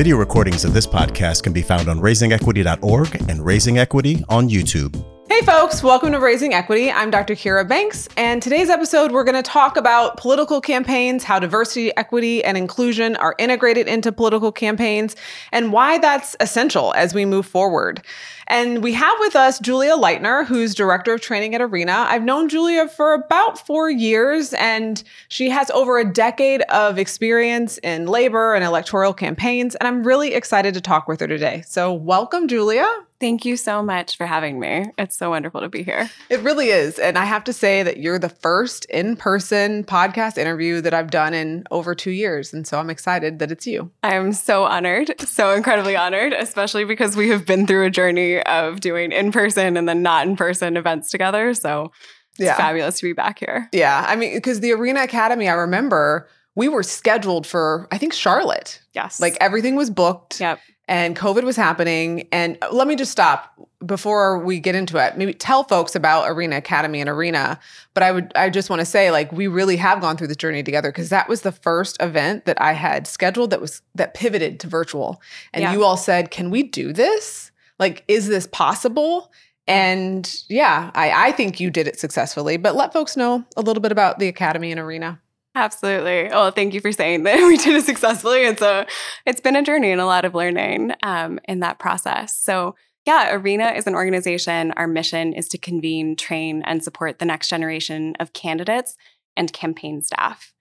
Video recordings of this podcast can be found on raisingequity.org and Raising Equity on YouTube. Hey, folks, welcome to Raising Equity. I'm Dr. Kira Banks, and today's episode, we're going to talk about political campaigns, how diversity, equity, and inclusion are integrated into political campaigns, and why that's essential as we move forward. And we have with us Julia Leitner, who's director of training at Arena. I've known Julia for about four years, and she has over a decade of experience in labor and electoral campaigns. And I'm really excited to talk with her today. So, welcome, Julia. Thank you so much for having me. It's so wonderful to be here. It really is. And I have to say that you're the first in person podcast interview that I've done in over two years. And so I'm excited that it's you. I'm so honored, so incredibly honored, especially because we have been through a journey of doing in person and then not in person events together. So it's yeah. fabulous to be back here. Yeah. I mean, because the Arena Academy, I remember we were scheduled for, I think, Charlotte. Yes. Like everything was booked. Yep and COVID was happening. And uh, let me just stop before we get into it. Maybe tell folks about Arena Academy and Arena. But I would, I just want to say, like, we really have gone through this journey together because that was the first event that I had scheduled that was that pivoted to virtual. And yeah. you all said, "Can we do this? Like, is this possible?" And yeah, I, I think you did it successfully. But let folks know a little bit about the Academy and Arena. Absolutely. Oh, thank you for saying that we did it successfully. It's a, it's been a journey and a lot of learning um, in that process. So, yeah, Arena is an organization. Our mission is to convene, train, and support the next generation of candidates and campaign staff.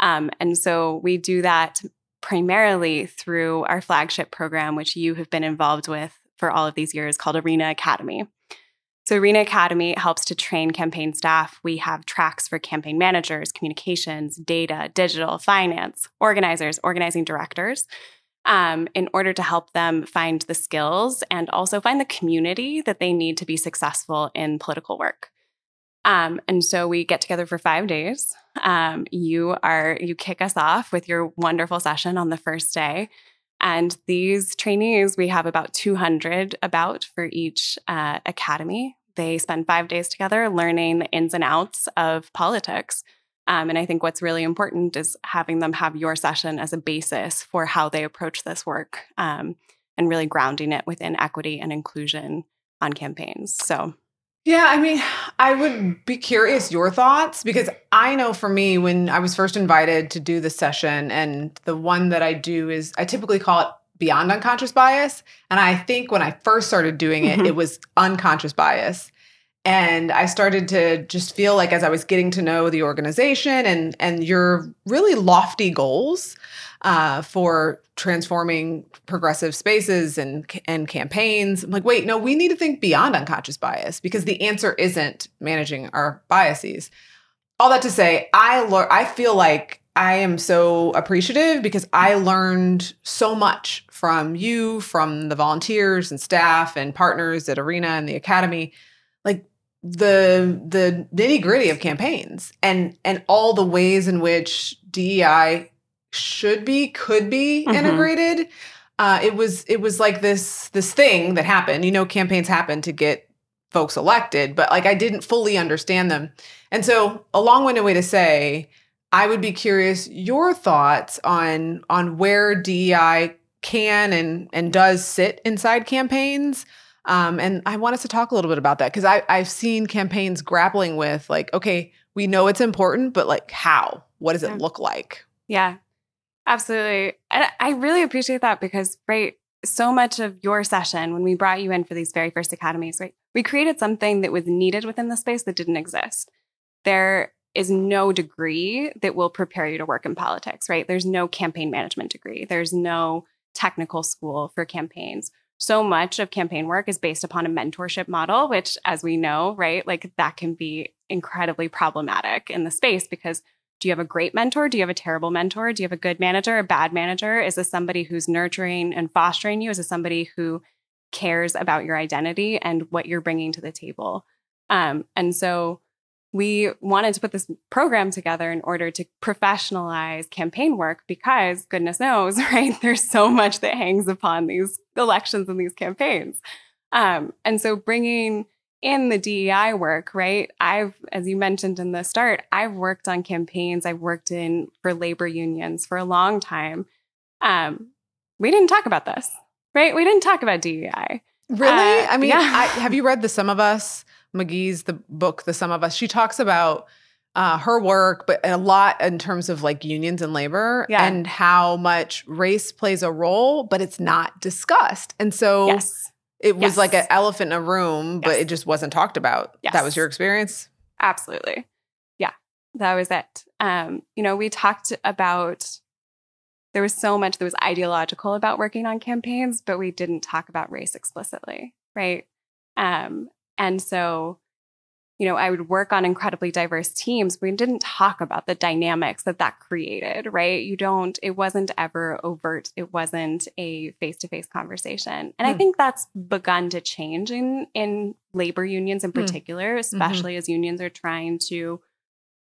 Um, and so we do that primarily through our flagship program, which you have been involved with for all of these years, called Arena Academy. So, Arena Academy helps to train campaign staff. We have tracks for campaign managers, communications, data, digital, finance, organizers, organizing directors, um, in order to help them find the skills and also find the community that they need to be successful in political work. Um, and so we get together for five days. Um, you are you kick us off with your wonderful session on the first day. And these trainees, we have about 200 about for each uh, academy. They spend five days together learning the ins and outs of politics. Um, and I think what's really important is having them have your session as a basis for how they approach this work um, and really grounding it within equity and inclusion on campaigns. So, yeah, I mean, I would be curious your thoughts because I know for me, when I was first invited to do the session, and the one that I do is I typically call it beyond unconscious bias. And I think when I first started doing it, mm-hmm. it was unconscious bias. And I started to just feel like as I was getting to know the organization and and your really lofty goals uh, for transforming progressive spaces and and campaigns, I'm like, wait, no, we need to think beyond unconscious bias because the answer isn't managing our biases. All that to say, I learn. I feel like I am so appreciative because I learned so much from you, from the volunteers and staff and partners at Arena and the Academy, like the the nitty gritty of campaigns and and all the ways in which DEI should be, could be mm-hmm. integrated. Uh, it was it was like this this thing that happened. You know, campaigns happen to get folks elected, but like I didn't fully understand them. And so, a long-winded way to say I would be curious your thoughts on on where DEI can and and does sit inside campaigns. Um, and I want us to talk a little bit about that because I've seen campaigns grappling with like, okay, we know it's important, but like how? What does it yeah. look like? Yeah, absolutely. And I really appreciate that because, right, so much of your session when we brought you in for these very first academies, right, we created something that was needed within the space that didn't exist. There is no degree that will prepare you to work in politics, right? There's no campaign management degree, there's no technical school for campaigns. So much of campaign work is based upon a mentorship model, which, as we know, right, like that can be incredibly problematic in the space because do you have a great mentor? Do you have a terrible mentor? Do you have a good manager, a bad manager? Is this somebody who's nurturing and fostering you? Is this somebody who cares about your identity and what you're bringing to the table? Um, and so we wanted to put this program together in order to professionalize campaign work because goodness knows, right? There's so much that hangs upon these elections and these campaigns. Um, and so bringing in the DEI work, right? I've, as you mentioned in the start, I've worked on campaigns. I've worked in for labor unions for a long time. Um, we didn't talk about this, right? We didn't talk about DEI. Really? Uh, I mean, yeah. I, have you read The Sum of Us? McGhee's the book, The Sum of Us. She talks about uh, her work, but a lot in terms of like unions and labor Yeah. and how much race plays a role, but it's not discussed. And so Yes, it was Yes. like an elephant in a room, but Yes. it just wasn't talked about. That was your experience? absolutely. Yeah, that was it. Um, you know, we talked about there was so much that was ideological about working on campaigns, but we didn't talk about race explicitly, right? Um, and so, you know, I would work on incredibly diverse teams. We didn't talk about the dynamics that that created, right? You don't, it wasn't ever overt. It wasn't a face to face conversation. And I Hmm. think that's begun to change in, in labor unions in Hmm. particular, especially as unions are trying to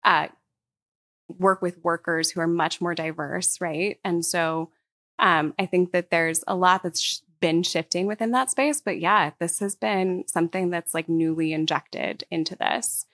uh, work with workers who are much more diverse, right? And so um, I think that there's a lot that's sh- been shifting within that space. But yeah, this has been something that's like newly injected into this.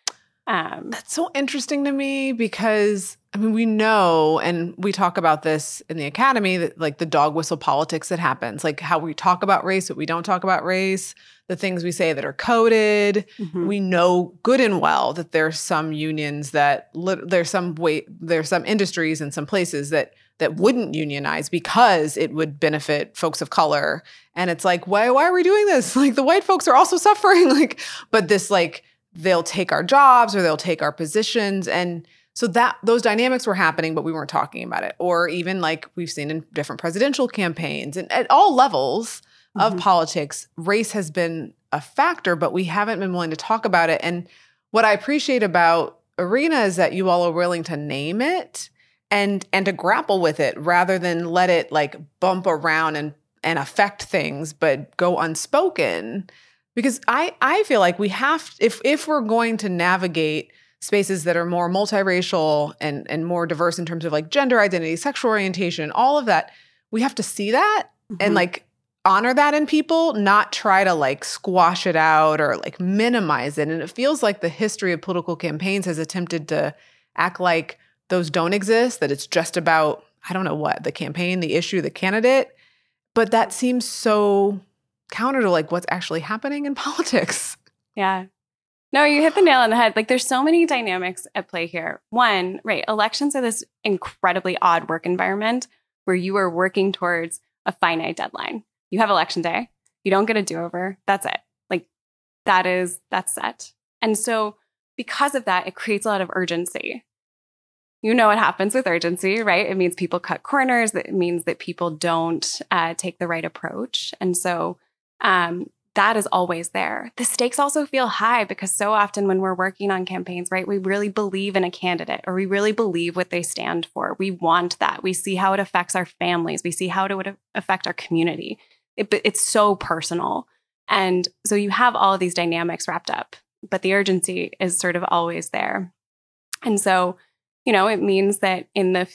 Um, That's so interesting to me because I mean, we know, and we talk about this in the academy that like the dog whistle politics that happens, like how we talk about race, but we don't talk about race, the things we say that are coded. mhm. We know good and well that there's some unions that lit- there's some way there's some industries and some places that that wouldn't unionize because it would benefit folks of color. And it's like, why why are we doing this? Like the white folks are also suffering. Like, but this like they'll take our jobs or they'll take our positions and so that those dynamics were happening but we weren't talking about it or even like we've seen in different presidential campaigns and at all levels of Mhm. politics race has been a factor but we haven't been willing to talk about it and what i appreciate about arena is that you all are willing to name it and and to grapple with it rather than let it like bump around and and affect things but go unspoken because i i feel like we have if if we're going to navigate spaces that are more multiracial and and more diverse in terms of like gender identity sexual orientation all of that we have to see that and Mhm. like honor that in people not try to like squash it out or like minimize it and it feels like the history of political campaigns has attempted to act like those don't exist that it's just about i don't know what the campaign the issue the candidate but that seems so counter to like what's actually happening in politics Yeah. No, you hit the nail on the head. Like there's so many dynamics at play here. One, right, elections are this incredibly odd work environment where you are working towards a finite deadline. You have election day. You don't get a do-over. That's it. Like that is that's set. And so because of that, it creates a lot of urgency. You know what happens with urgency, right? It means people cut corners. It means that people don't uh, take the right approach. And so um, that is always there. The stakes also feel high because so often when we're working on campaigns, right, we really believe in a candidate or we really believe what they stand for. We want that. We see how it affects our families. We see how it would affect our community. It, it's so personal. And so you have all of these dynamics wrapped up, but the urgency is sort of always there. And so, you know, it means that in the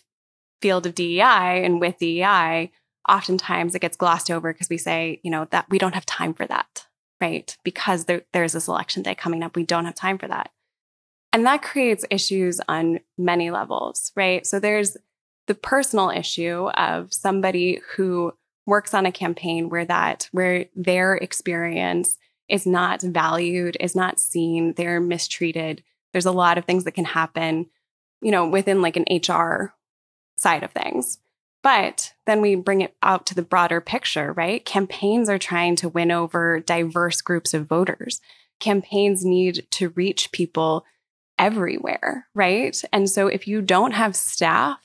field of DEI and with DEI, oftentimes it gets glossed over because we say, you know, that we don't have time for that, right? Because there, there's this election day coming up, we don't have time for that. And that creates issues on many levels, right? So there's the personal issue of somebody who works on a campaign where that, where their experience is not valued, is not seen, they're mistreated. There's a lot of things that can happen, you know, within like an HR side of things. But then we bring it out to the broader picture, right? Campaigns are trying to win over diverse groups of voters. Campaigns need to reach people everywhere, right? And so if you don't have staff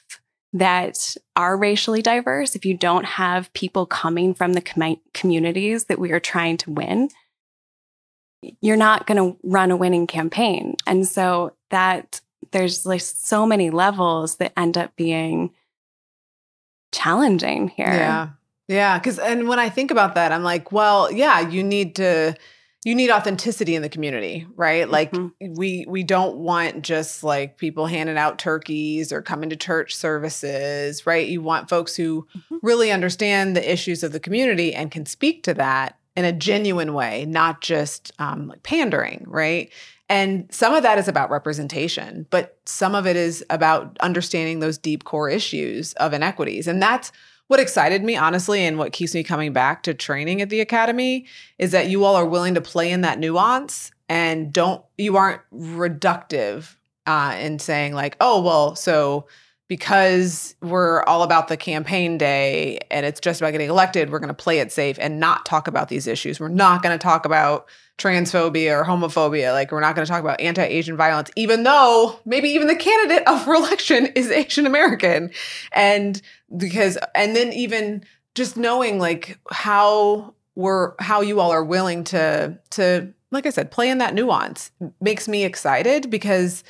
that are racially diverse, if you don't have people coming from the com- communities that we are trying to win, you're not going to run a winning campaign. And so that there's like so many levels that end up being challenging here. Yeah. Yeah. Cause, and when I think about that, I'm like, well, yeah, you need to, you need authenticity in the community, right? Like Mhm. we we don't want just like people handing out turkeys or coming to church services, right? You want folks who Mhm. really understand the issues of the community and can speak to that in a genuine way, not just um, like pandering, right? And some of that is about representation, but some of it is about understanding those deep core issues of inequities. And that's what excited me honestly and what keeps me coming back to training at the academy is that you all are willing to play in that nuance and don't you aren't reductive uh, in saying like oh well so because we're all about the campaign day and it's just about getting elected we're going to play it safe and not talk about these issues. We're not going to talk about transphobia or homophobia. Like we're not going to talk about anti-asian violence even though maybe even the candidate of election is asian american. And because and then even just knowing like how we're how you all are willing to to like I said, play in that nuance makes me excited because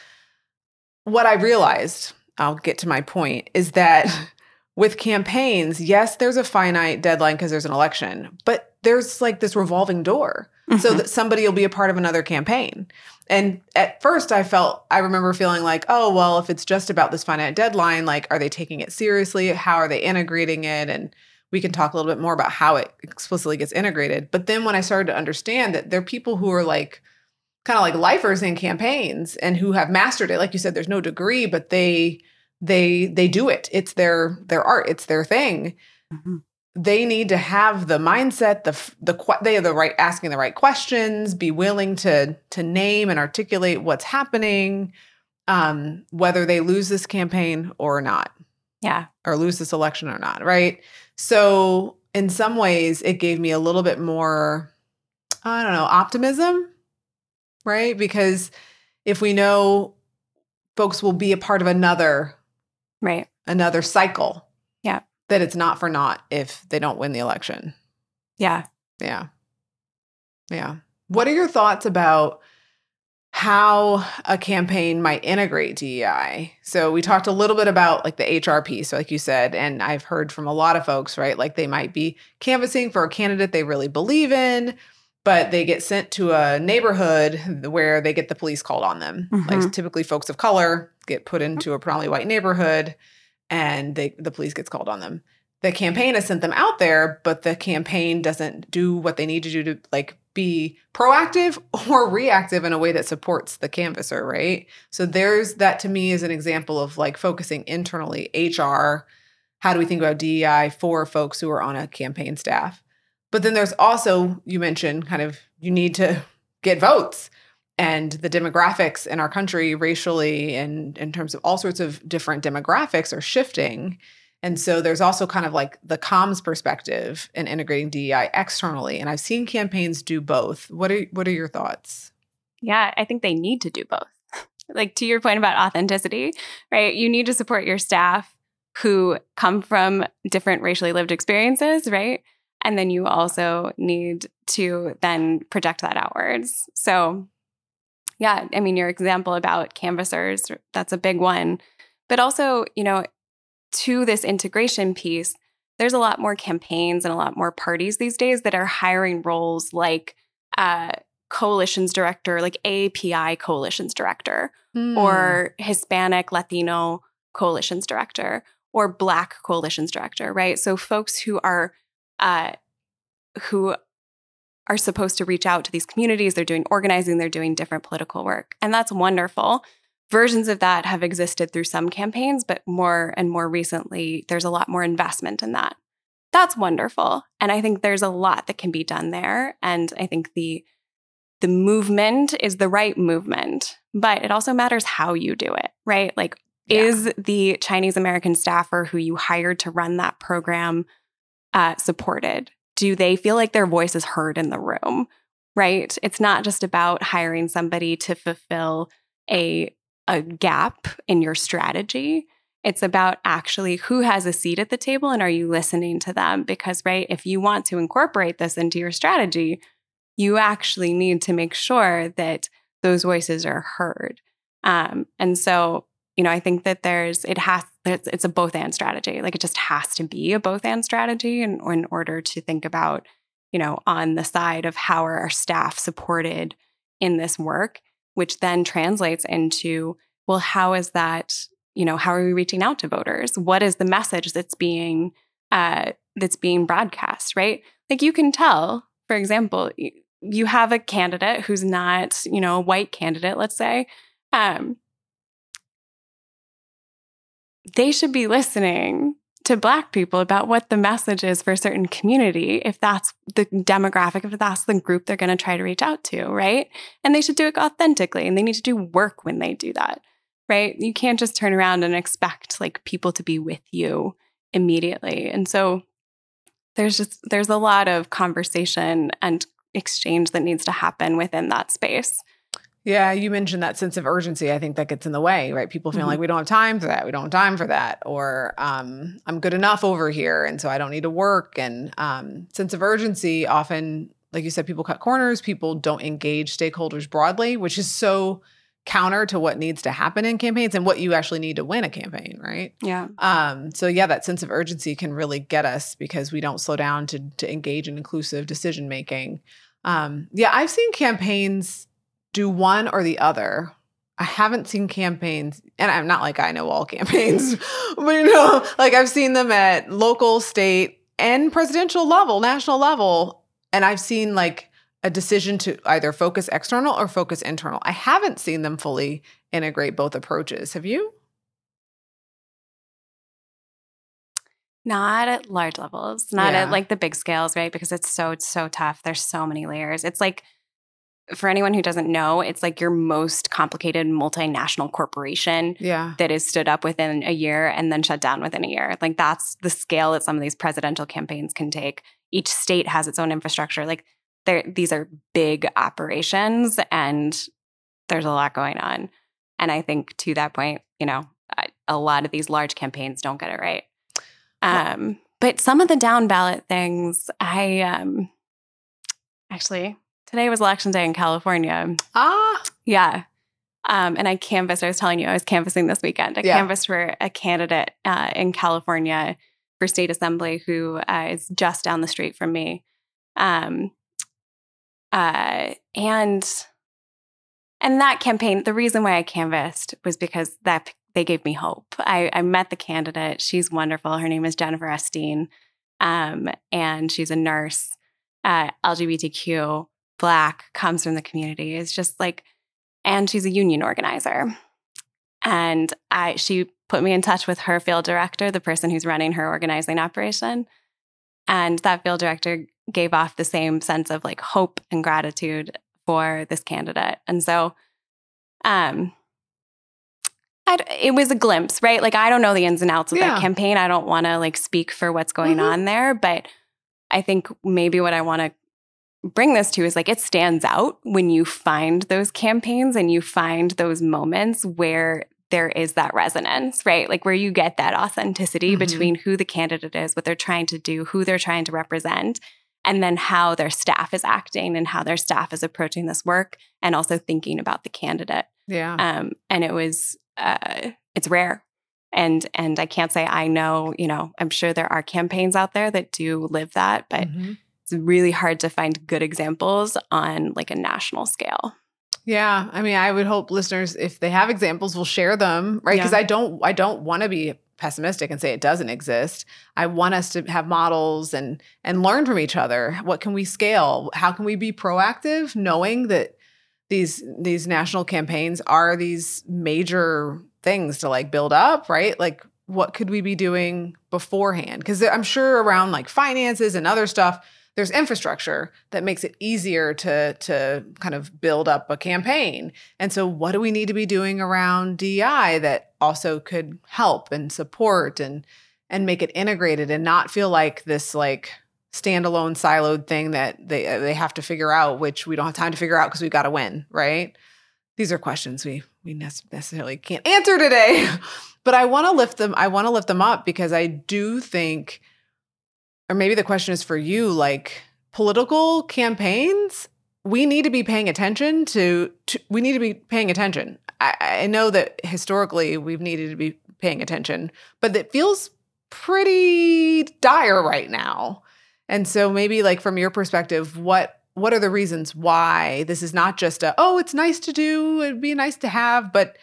what I realized, I'll get to my point, is that with campaigns, yes, there's a finite deadline because there's an election, but there's like this revolving door mm-hmm. so that somebody will be a part of another campaign. And at first, I felt, I remember feeling like, oh, well, if it's just about this finite deadline, like, are they taking it seriously? How are they integrating it? And we can talk a little bit more about how it explicitly gets integrated. But then when I started to understand that there are people who are like kind of like lifers in campaigns and who have mastered it, like you said, there's no degree, but they they they do it. It's their their art. It's their thing. Mm-hmm. They need to have the mindset, the the they have the right asking the right questions, be willing to to name and articulate what's happening, um, whether they lose this campaign or not. Yeah. Or lose this election or not, right? So, in some ways, it gave me a little bit more, I don't know, optimism, right? Because if we know folks will be a part of another, right, another cycle, yeah, that it's not for naught if they don't win the election. Yeah. Yeah. Yeah. What are your thoughts about how a campaign might integrate DEI. So we talked a little bit about like the HR piece, like you said, and I've heard from a lot of folks, right? Like they might be canvassing for a candidate they really believe in, but they get sent to a neighborhood where they get the police called on them. Mm-hmm. Like typically folks of color get put into a predominantly white neighborhood and they the police gets called on them. The campaign has sent them out there, but the campaign doesn't do what they need to do to like be proactive or reactive in a way that supports the canvasser, right? So there's that to me is an example of like focusing internally HR. How do we think about DEI for folks who are on a campaign staff? But then there's also, you mentioned kind of you need to get votes and the demographics in our country racially and in terms of all sorts of different demographics are shifting and so there's also kind of like the comms perspective in integrating DEI externally. And I've seen campaigns do both. What are what are your thoughts? Yeah, I think they need to do both. like to your point about authenticity, right? You need to support your staff who come from different racially lived experiences, right? And then you also need to then project that outwards. So, yeah, I mean, your example about canvassers, that's a big one. But also, you know, to this integration piece, there's a lot more campaigns and a lot more parties these days that are hiring roles like uh, coalitions director, like API coalitions director, mm. or Hispanic Latino coalitions director, or Black coalitions director, right? So folks who are uh, who are supposed to reach out to these communities, they're doing organizing, they're doing different political work, and that's wonderful versions of that have existed through some campaigns, but more and more recently, there's a lot more investment in that. That's wonderful. And I think there's a lot that can be done there. And I think the the movement is the right movement, but it also matters how you do it, right? Like, yeah. is the Chinese American staffer who you hired to run that program uh, supported? Do they feel like their voice is heard in the room, right? It's not just about hiring somebody to fulfill a a gap in your strategy. It's about actually who has a seat at the table and are you listening to them? Because, right, if you want to incorporate this into your strategy, you actually need to make sure that those voices are heard. Um, and so, you know, I think that there's, it has, it's a both and strategy. Like it just has to be a both and strategy in, in order to think about, you know, on the side of how are our staff supported in this work which then translates into well, how is that? You know, how are we reaching out to voters? What is the message that's being uh, that's being broadcast? Right? Like you can tell, for example, you have a candidate who's not, you know, a white candidate, let's say, um, they should be listening to Black people about what the message is for a certain community if that's the demographic, if that's the group they're going to try to reach out to, right? And they should do it authentically and they need to do work when they do that, right? You can't just turn around and expect like people to be with you immediately. And so there's just there's a lot of conversation and exchange that needs to happen within that space. Yeah, you mentioned that sense of urgency. I think that gets in the way, right? People feel mm-hmm. like we don't have time for that. We don't have time for that, or um, I'm good enough over here, and so I don't need to work. And um, sense of urgency often, like you said, people cut corners. People don't engage stakeholders broadly, which is so counter to what needs to happen in campaigns and what you actually need to win a campaign, right? Yeah. Um, so yeah, that sense of urgency can really get us because we don't slow down to to engage in inclusive decision making. Um, yeah, I've seen campaigns do one or the other. I haven't seen campaigns, and I'm not like I know all campaigns, but you know, like I've seen them at local, state, and presidential level, national level. And I've seen like a decision to either focus external or focus internal. I haven't seen them fully integrate both approaches. Have you? Not at large levels, not yeah. at like the big scales, right? Because it's so it's so tough. There's so many layers. It's like for anyone who doesn't know, it's like your most complicated multinational corporation yeah. that is stood up within a year and then shut down within a year. Like that's the scale that some of these presidential campaigns can take. Each state has its own infrastructure. Like these are big operations and there's a lot going on. And I think to that point, you know, a lot of these large campaigns don't get it right. Um, but some of the down ballot things, I um, actually today was election day in California. Ah, yeah. Um, and I canvassed. I was telling you, I was canvassing this weekend. I yeah. canvassed for a candidate uh, in California for state assembly who uh, is just down the street from me. Um, uh, and and that campaign, the reason why I canvassed was because that they gave me hope. I, I met the candidate. She's wonderful. Her name is Jennifer Esteen, um, and she's a nurse, uh, LGBTQ, Black, comes from the community. Is just like, and she's a union organizer. And I, she put me in touch with her field director, the person who's running her organizing operation. And that field director gave off the same sense of like hope and gratitude for this candidate. And so, um, I, it was a glimpse, right? Like I don't know the ins and outs of yeah. that campaign. I don't want to like speak for what's going mm-hmm. on there, but I think maybe what I want to bring this to is like it stands out when you find those campaigns and you find those moments where there is that resonance, right? Like where you get that authenticity mm-hmm. between who the candidate is, what they're trying to do, who they're trying to represent, and then how their staff is acting and how their staff is approaching this work and also thinking about the candidate. Yeah. Um, and it was uh, it's rare. And and I can't say I know, you know, I'm sure there are campaigns out there that do live that, but mm-hmm. It's really hard to find good examples on like a national scale. Yeah, I mean, I would hope listeners, if they have examples, will share them, right? Because yeah. I don't, I don't want to be pessimistic and say it doesn't exist. I want us to have models and and learn from each other. What can we scale? How can we be proactive knowing that these these national campaigns are these major things to like build up, right? Like what could we be doing beforehand? Cuz I'm sure around like finances and other stuff there's infrastructure that makes it easier to to kind of build up a campaign. And so what do we need to be doing around DI that also could help and support and and make it integrated and not feel like this like standalone siloed thing that they they have to figure out which we don't have time to figure out because we've got to win, right? These are questions we we necessarily can't answer today. but I want to lift them I want to lift them up because I do think or maybe the question is for you like political campaigns we need to be paying attention to, to we need to be paying attention. I, I, know that historically we've needed to be paying attention but it feels pretty dire right now. And so maybe like from your perspective what what are the reasons why this is not just a oh it's nice to do it'd be nice to have but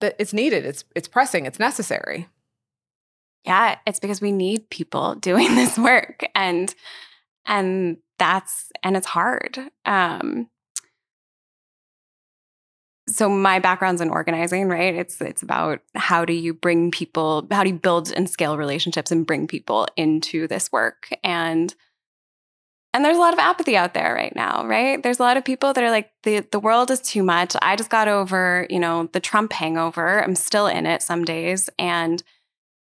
that it's needed it's it's pressing it's necessary yeah, it's because we need people doing this work and and that's and it's hard. Um so my background's in organizing, right? It's it's about how do you bring people, how do you build and scale relationships and bring people into this work and and there's a lot of apathy out there right now, right? There's a lot of people that are like, the, the world is too much. I just got over, you know, the Trump hangover. I'm still in it some days and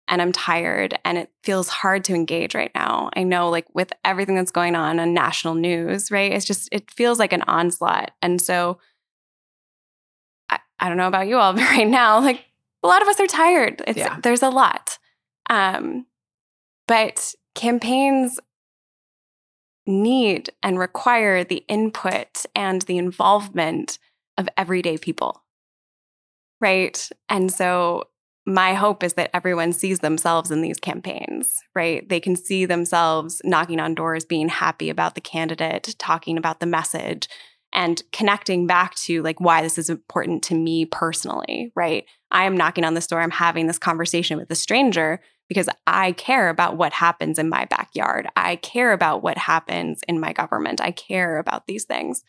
and I'm tired and it feels hard to engage right now. I know like with everything that's going on on national news, right? It's just it feels like an onslaught. And so I, I don't know about you all, but right now, like a lot of us are tired. It's yeah. there's a lot. Um, but campaigns need and require the input and the involvement of everyday people. Right. And so my hope is that everyone sees themselves in these campaigns, right? They can see themselves knocking on doors, being happy about the candidate, talking about the message, and connecting back to like why this is important to me personally, right? I am knocking on this door, I'm having this conversation with a stranger because I care about what happens in my backyard. I care about what happens in my government. I care about these things.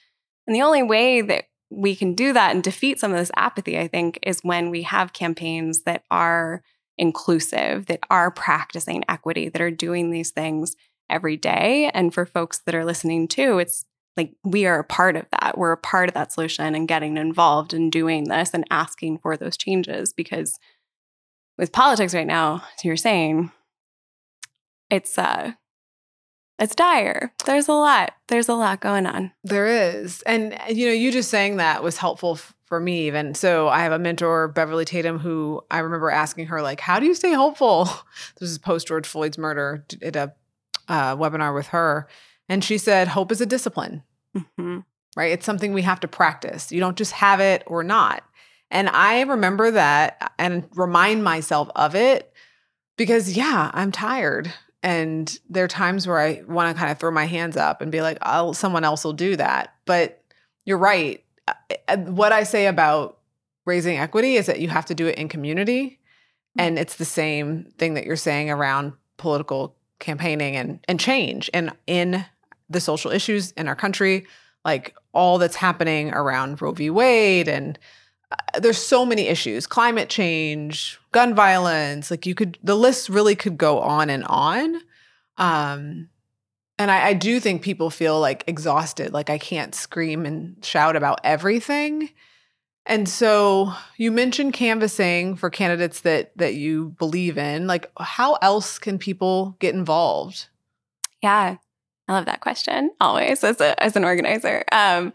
And the only way that we can do that and defeat some of this apathy, I think, is when we have campaigns that are inclusive, that are practicing equity, that are doing these things every day. And for folks that are listening too, it's like we are a part of that. We're a part of that solution and getting involved in doing this and asking for those changes because with politics right now, as you're saying, it's uh it's dire. There's a lot. There's a lot going on. There is. And you know, you just saying that was helpful f- for me even. So I have a mentor, Beverly Tatum, who I remember asking her like, "How do you stay hopeful?" This is post George Floyd's murder. Did a uh, webinar with her, and she said, "Hope is a discipline." Mm-hmm. Right? It's something we have to practice. You don't just have it or not. And I remember that and remind myself of it because, yeah, I'm tired. And there are times where I want to kind of throw my hands up and be like, "Oh, someone else will do that." But you're right. Uh, uh, what I say about raising equity is that you have to do it in community, mm. and it's the same thing that you're saying around political campaigning and and change and in the social issues in our country, like all that's happening around Roe v. Wade and there's so many issues climate change gun violence like you could the list really could go on and on. Um and I, I do think people feel like exhausted like i can't scream and shout about everything. And so you mentioned canvassing for candidates that that you believe in. Like how else can people get involved? Yeah i love that question always as a as an organizer. Um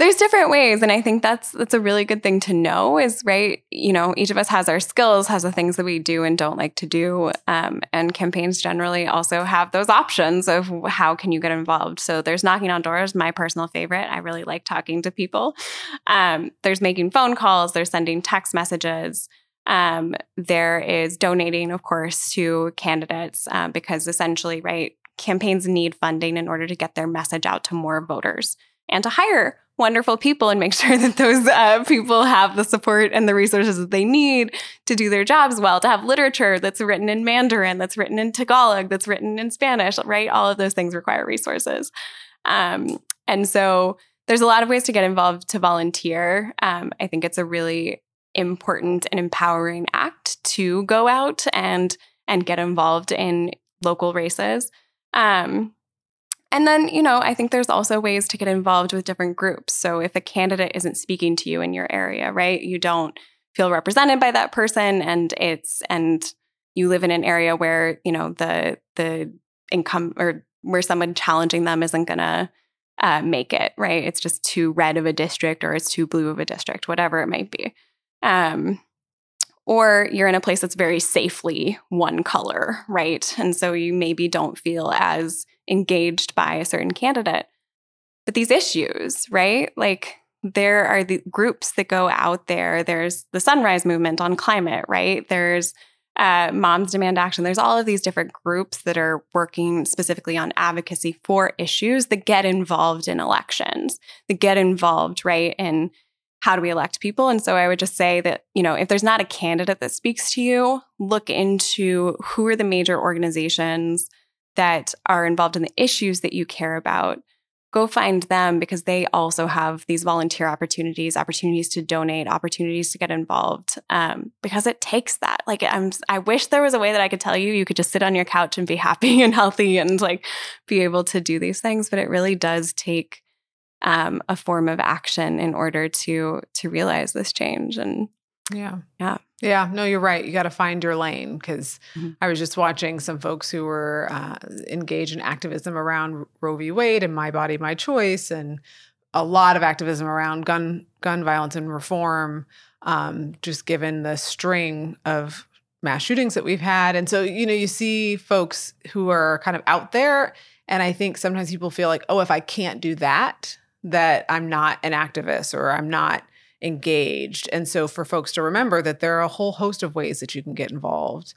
there's different ways and i think that's that's a really good thing to know is right you know each of us has our skills has the things that we do and don't like to do um, and campaigns generally also have those options of how can you get involved. So there's knocking on doors my personal favorite. I really like talking to people. Um, there's making phone calls there's sending text messages. Um, there is donating of course to candidates uh, because essentially right campaigns need funding in order to get their message out to more voters and to hire wonderful people and make sure that those uh, people have the support and the resources that they need to do their jobs well, to have literature that's written in Mandarin, that's written in Tagalog, that's written in Spanish, right? All of those things require resources. Um, and so there's a lot of ways to get involved to volunteer. Um, I think it's a really important and empowering act to go out and and get involved in local races. Um, and then, you know, I think there's also ways to get involved with different groups. So if a candidate isn't speaking to you in your area, right, you don't feel represented by that person and it's and you live in an area where, you know, the the income or where someone challenging them isn't going to uh, make it, right? It's just too red of a district or it's too blue of a district, whatever it might be. Um, or you're in a place that's very safely one color, right? And so you maybe don't feel as engaged by a certain candidate. But these issues, right? Like there are the groups that go out there. There's the Sunrise Movement on climate, right? There's uh, Moms Demand Action. There's all of these different groups that are working specifically on advocacy for issues that get involved in elections, that get involved, right, in how do we elect people? And so I would just say that, you know, if there's not a candidate that speaks to you, look into who are the major organizations that are involved in the issues that you care about. go find them because they also have these volunteer opportunities, opportunities to donate, opportunities to get involved. Um, because it takes that. Like I'm, I wish there was a way that I could tell you you could just sit on your couch and be happy and healthy and like be able to do these things, but it really does take um, a form of action in order to to realize this change. And yeah, yeah, yeah. No, you're right. You got to find your lane because mm-hmm. I was just watching some folks who were uh, engaged in activism around Roe v. Wade and My Body, My Choice, and a lot of activism around gun gun violence and reform. Um, just given the string of mass shootings that we've had, and so you know, you see folks who are kind of out there, and I think sometimes people feel like, oh, if I can't do that, that I'm not an activist or I'm not engaged. And so for folks to remember that there are a whole host of ways that you can get involved.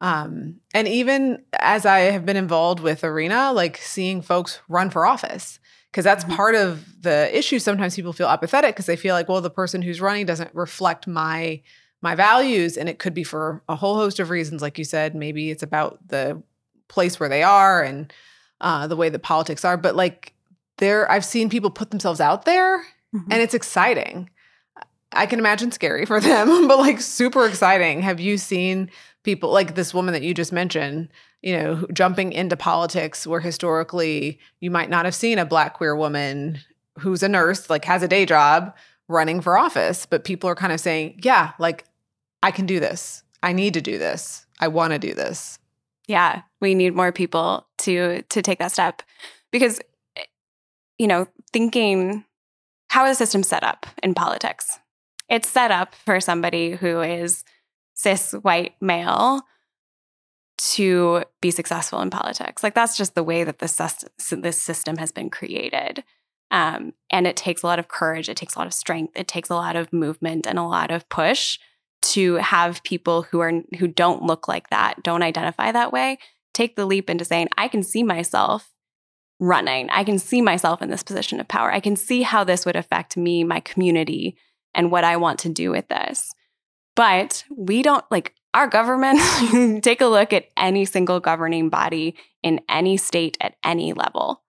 Um, and even as I have been involved with Arena, like seeing folks run for office, because that's mm-hmm. part of the issue. Sometimes people feel apathetic because they feel like, well, the person who's running doesn't reflect my my values, and it could be for a whole host of reasons. Like you said, maybe it's about the place where they are and uh, the way that politics are. But like there I've seen people put themselves out there mm-hmm. and it's exciting. I can imagine scary for them, but like super exciting. Have you seen people like this woman that you just mentioned, you know, jumping into politics where historically you might not have seen a black queer woman who's a nurse, like has a day job running for office, but people are kind of saying, yeah, like I can do this. I need to do this. I want to do this. Yeah, we need more people to to take that step because you know, thinking how is the system set up in politics? It's set up for somebody who is cis white male to be successful in politics. Like that's just the way that this this system has been created. Um, and it takes a lot of courage. It takes a lot of strength. It takes a lot of movement and a lot of push to have people who are who don't look like that, don't identify that way, take the leap into saying, I can see myself running. I can see myself in this position of power. I can see how this would affect me, my community, and what I want to do with this. But we don't like our government. take a look at any single governing body in any state at any level.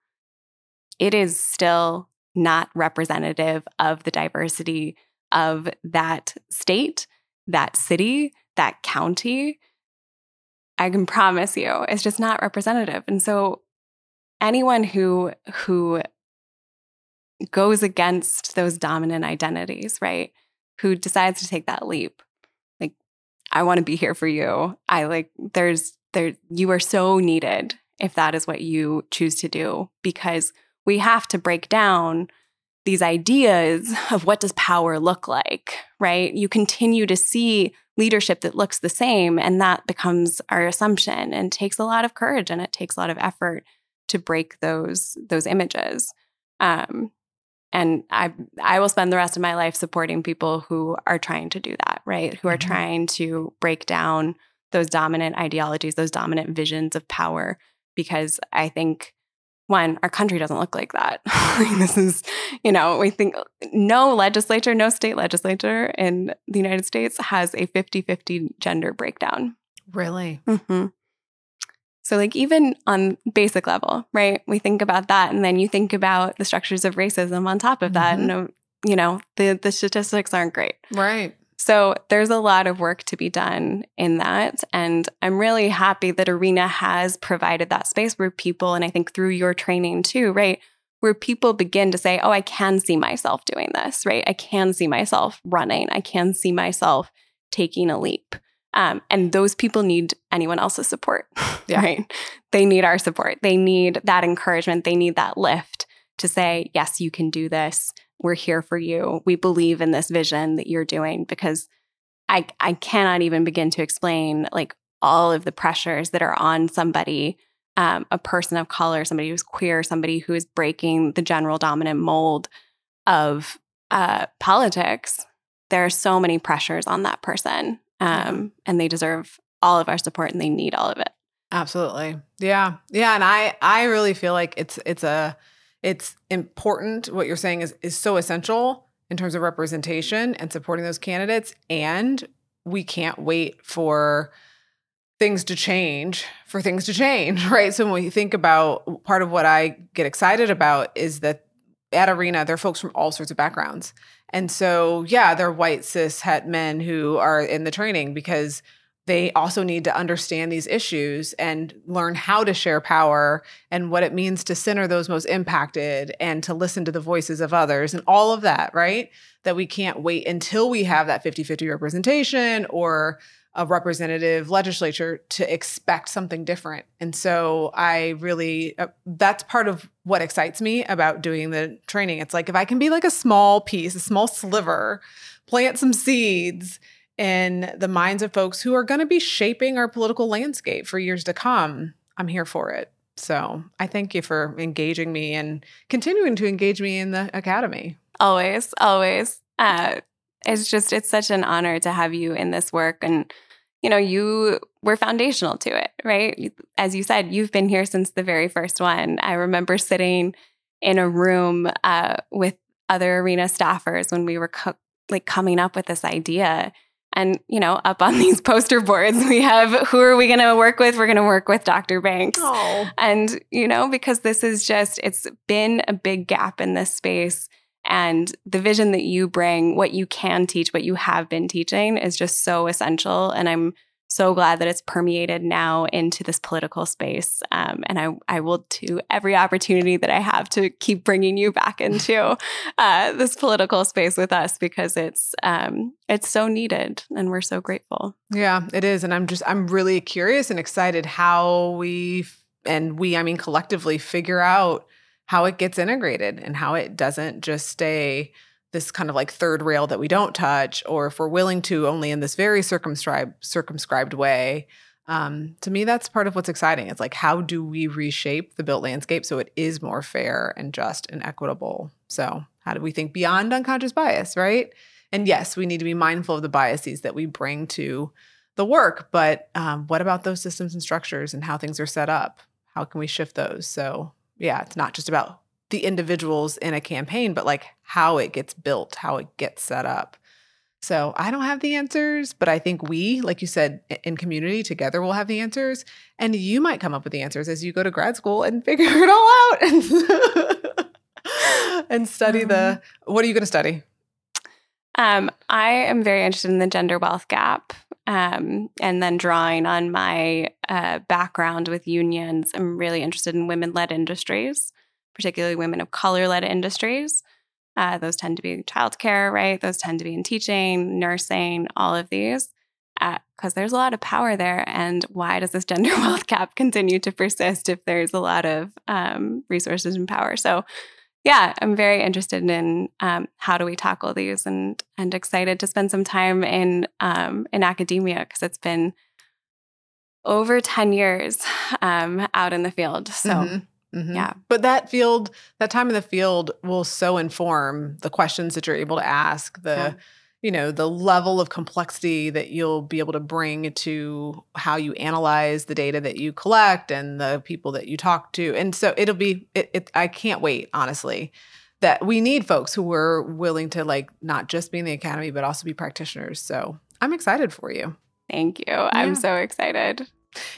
It is still not representative of the diversity of that state, that city, that county. I can promise you, it's just not representative. And so anyone who who goes against those dominant identities, right? Who decides to take that leap. Like I want to be here for you. I like there's there you are so needed if that is what you choose to do because we have to break down these ideas of what does power look like, right? You continue to see leadership that looks the same and that becomes our assumption and takes a lot of courage and it takes a lot of effort to break those those images. Um, and I I will spend the rest of my life supporting people who are trying to do that, right? Who are mm-hmm. trying to break down those dominant ideologies, those dominant visions of power, because I think one, our country doesn't look like that. this is, you know, we think no legislature, no state legislature in the United States has a 50 50 gender breakdown. Really? Mm-hmm. So, like, even on basic level, right? We think about that. And then you think about the structures of racism on top of that. Mm-hmm. And, you know, the, the statistics aren't great. Right. So, there's a lot of work to be done in that. And I'm really happy that Arena has provided that space where people, and I think through your training too, right? Where people begin to say, oh, I can see myself doing this, right? I can see myself running. I can see myself taking a leap. Um, and those people need anyone else's support, yeah. right? They need our support. They need that encouragement. They need that lift to say, yes, you can do this. We're here for you. We believe in this vision that you're doing because I, I cannot even begin to explain like all of the pressures that are on somebody, um, a person of color, somebody who's queer, somebody who is breaking the general dominant mold of uh, politics. There are so many pressures on that person um, and they deserve all of our support and they need all of it. Absolutely. Yeah. Yeah. And I, I really feel like it's, it's a, it's important. What you're saying is, is so essential in terms of representation and supporting those candidates. And we can't wait for things to change for things to change, right? So when we think about part of what I get excited about is that at Arena, there are folks from all sorts of backgrounds. And so, yeah, they're white cis het men who are in the training because they also need to understand these issues and learn how to share power and what it means to center those most impacted and to listen to the voices of others and all of that, right? That we can't wait until we have that 50 50 representation or a representative legislature to expect something different. And so I really, uh, that's part of what excites me about doing the training. It's like if I can be like a small piece, a small sliver, plant some seeds in the minds of folks who are going to be shaping our political landscape for years to come, I'm here for it. So I thank you for engaging me and continuing to engage me in the academy. Always, always. Uh, it's just, it's such an honor to have you in this work. And, you know, you were foundational to it, right? As you said, you've been here since the very first one. I remember sitting in a room uh, with other arena staffers when we were co- like coming up with this idea and, you know, up on these poster boards, we have who are we going to work with? We're going to work with Dr. Banks. Oh. And, you know, because this is just, it's been a big gap in this space. And the vision that you bring, what you can teach, what you have been teaching is just so essential. And I'm so glad that it's permeated now into this political space. Um, and I, I will do every opportunity that I have to keep bringing you back into uh, this political space with us because it's um, it's so needed, and we're so grateful. Yeah, it is, and I'm just I'm really curious and excited how we and we I mean collectively figure out how it gets integrated and how it doesn't just stay this kind of like third rail that we don't touch, or if we're willing to only in this very circumscribed circumscribed way. Um, to me, that's part of what's exciting. It's like, how do we reshape the built landscape so it is more fair and just and equitable? So, how do we think beyond unconscious bias, right? And yes, we need to be mindful of the biases that we bring to the work, but um, what about those systems and structures and how things are set up? How can we shift those? So, yeah, it's not just about the individuals in a campaign, but like how it gets built, how it gets set up. So I don't have the answers, but I think we, like you said, in community together will have the answers. And you might come up with the answers as you go to grad school and figure it all out and, and study the mm-hmm. what are you going to study? Um, I am very interested in the gender wealth gap. Um, and then drawing on my uh, background with unions, I'm really interested in women led industries particularly women of color led industries. Uh, those tend to be childcare, right? Those tend to be in teaching, nursing, all of these, because uh, there's a lot of power there. And why does this gender wealth gap continue to persist if there's a lot of um, resources and power? So, yeah, I'm very interested in um, how do we tackle these, and and excited to spend some time in um, in academia because it's been over 10 years um, out in the field. So. Mm-hmm. Mm-hmm. Yeah. But that field, that time in the field will so inform the questions that you're able to ask, the, yeah. You know, the level of complexity that you'll be able to bring to how you analyze the data that you collect and the people that you talk to. And so it'll be, it, it I can't wait, honestly, that we need folks who are willing to like not just be in the academy, but also be practitioners. So I'm excited for you. Thank you. Yeah. I'm so excited.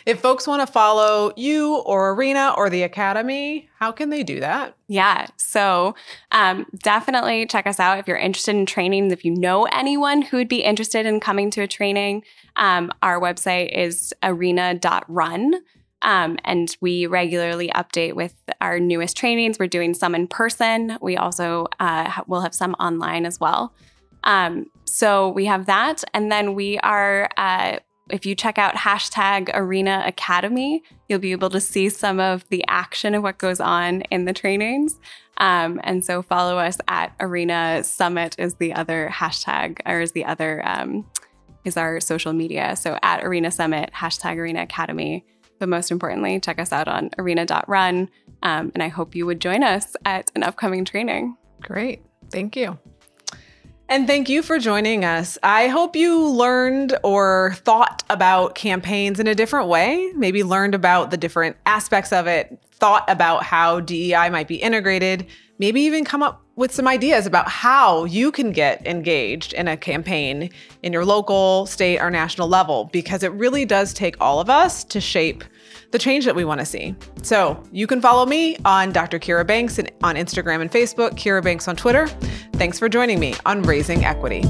If folks want to follow you or Arena or the Academy, how can they do that? Yeah. So um, definitely check us out if you're interested in training. If you know anyone who would be interested in coming to a training, um, our website is arena.run. Um, and we regularly update with our newest trainings. We're doing some in person. We also uh, will have some online as well. Um, so we have that. And then we are uh, if you check out hashtag Arena Academy, you'll be able to see some of the action of what goes on in the trainings. Um, and so follow us at Arena Summit is the other hashtag or is the other um, is our social media. So at Arena Summit, hashtag Arena Academy. But most importantly, check us out on arena.run. Um, and I hope you would join us at an upcoming training. Great. Thank you. And thank you for joining us. I hope you learned or thought about campaigns in a different way, maybe learned about the different aspects of it, thought about how DEI might be integrated, maybe even come up with some ideas about how you can get engaged in a campaign in your local, state, or national level, because it really does take all of us to shape the change that we want to see. So you can follow me on Dr. Kira Banks on Instagram and Facebook, Kira Banks on Twitter. Thanks for joining me on Raising Equity.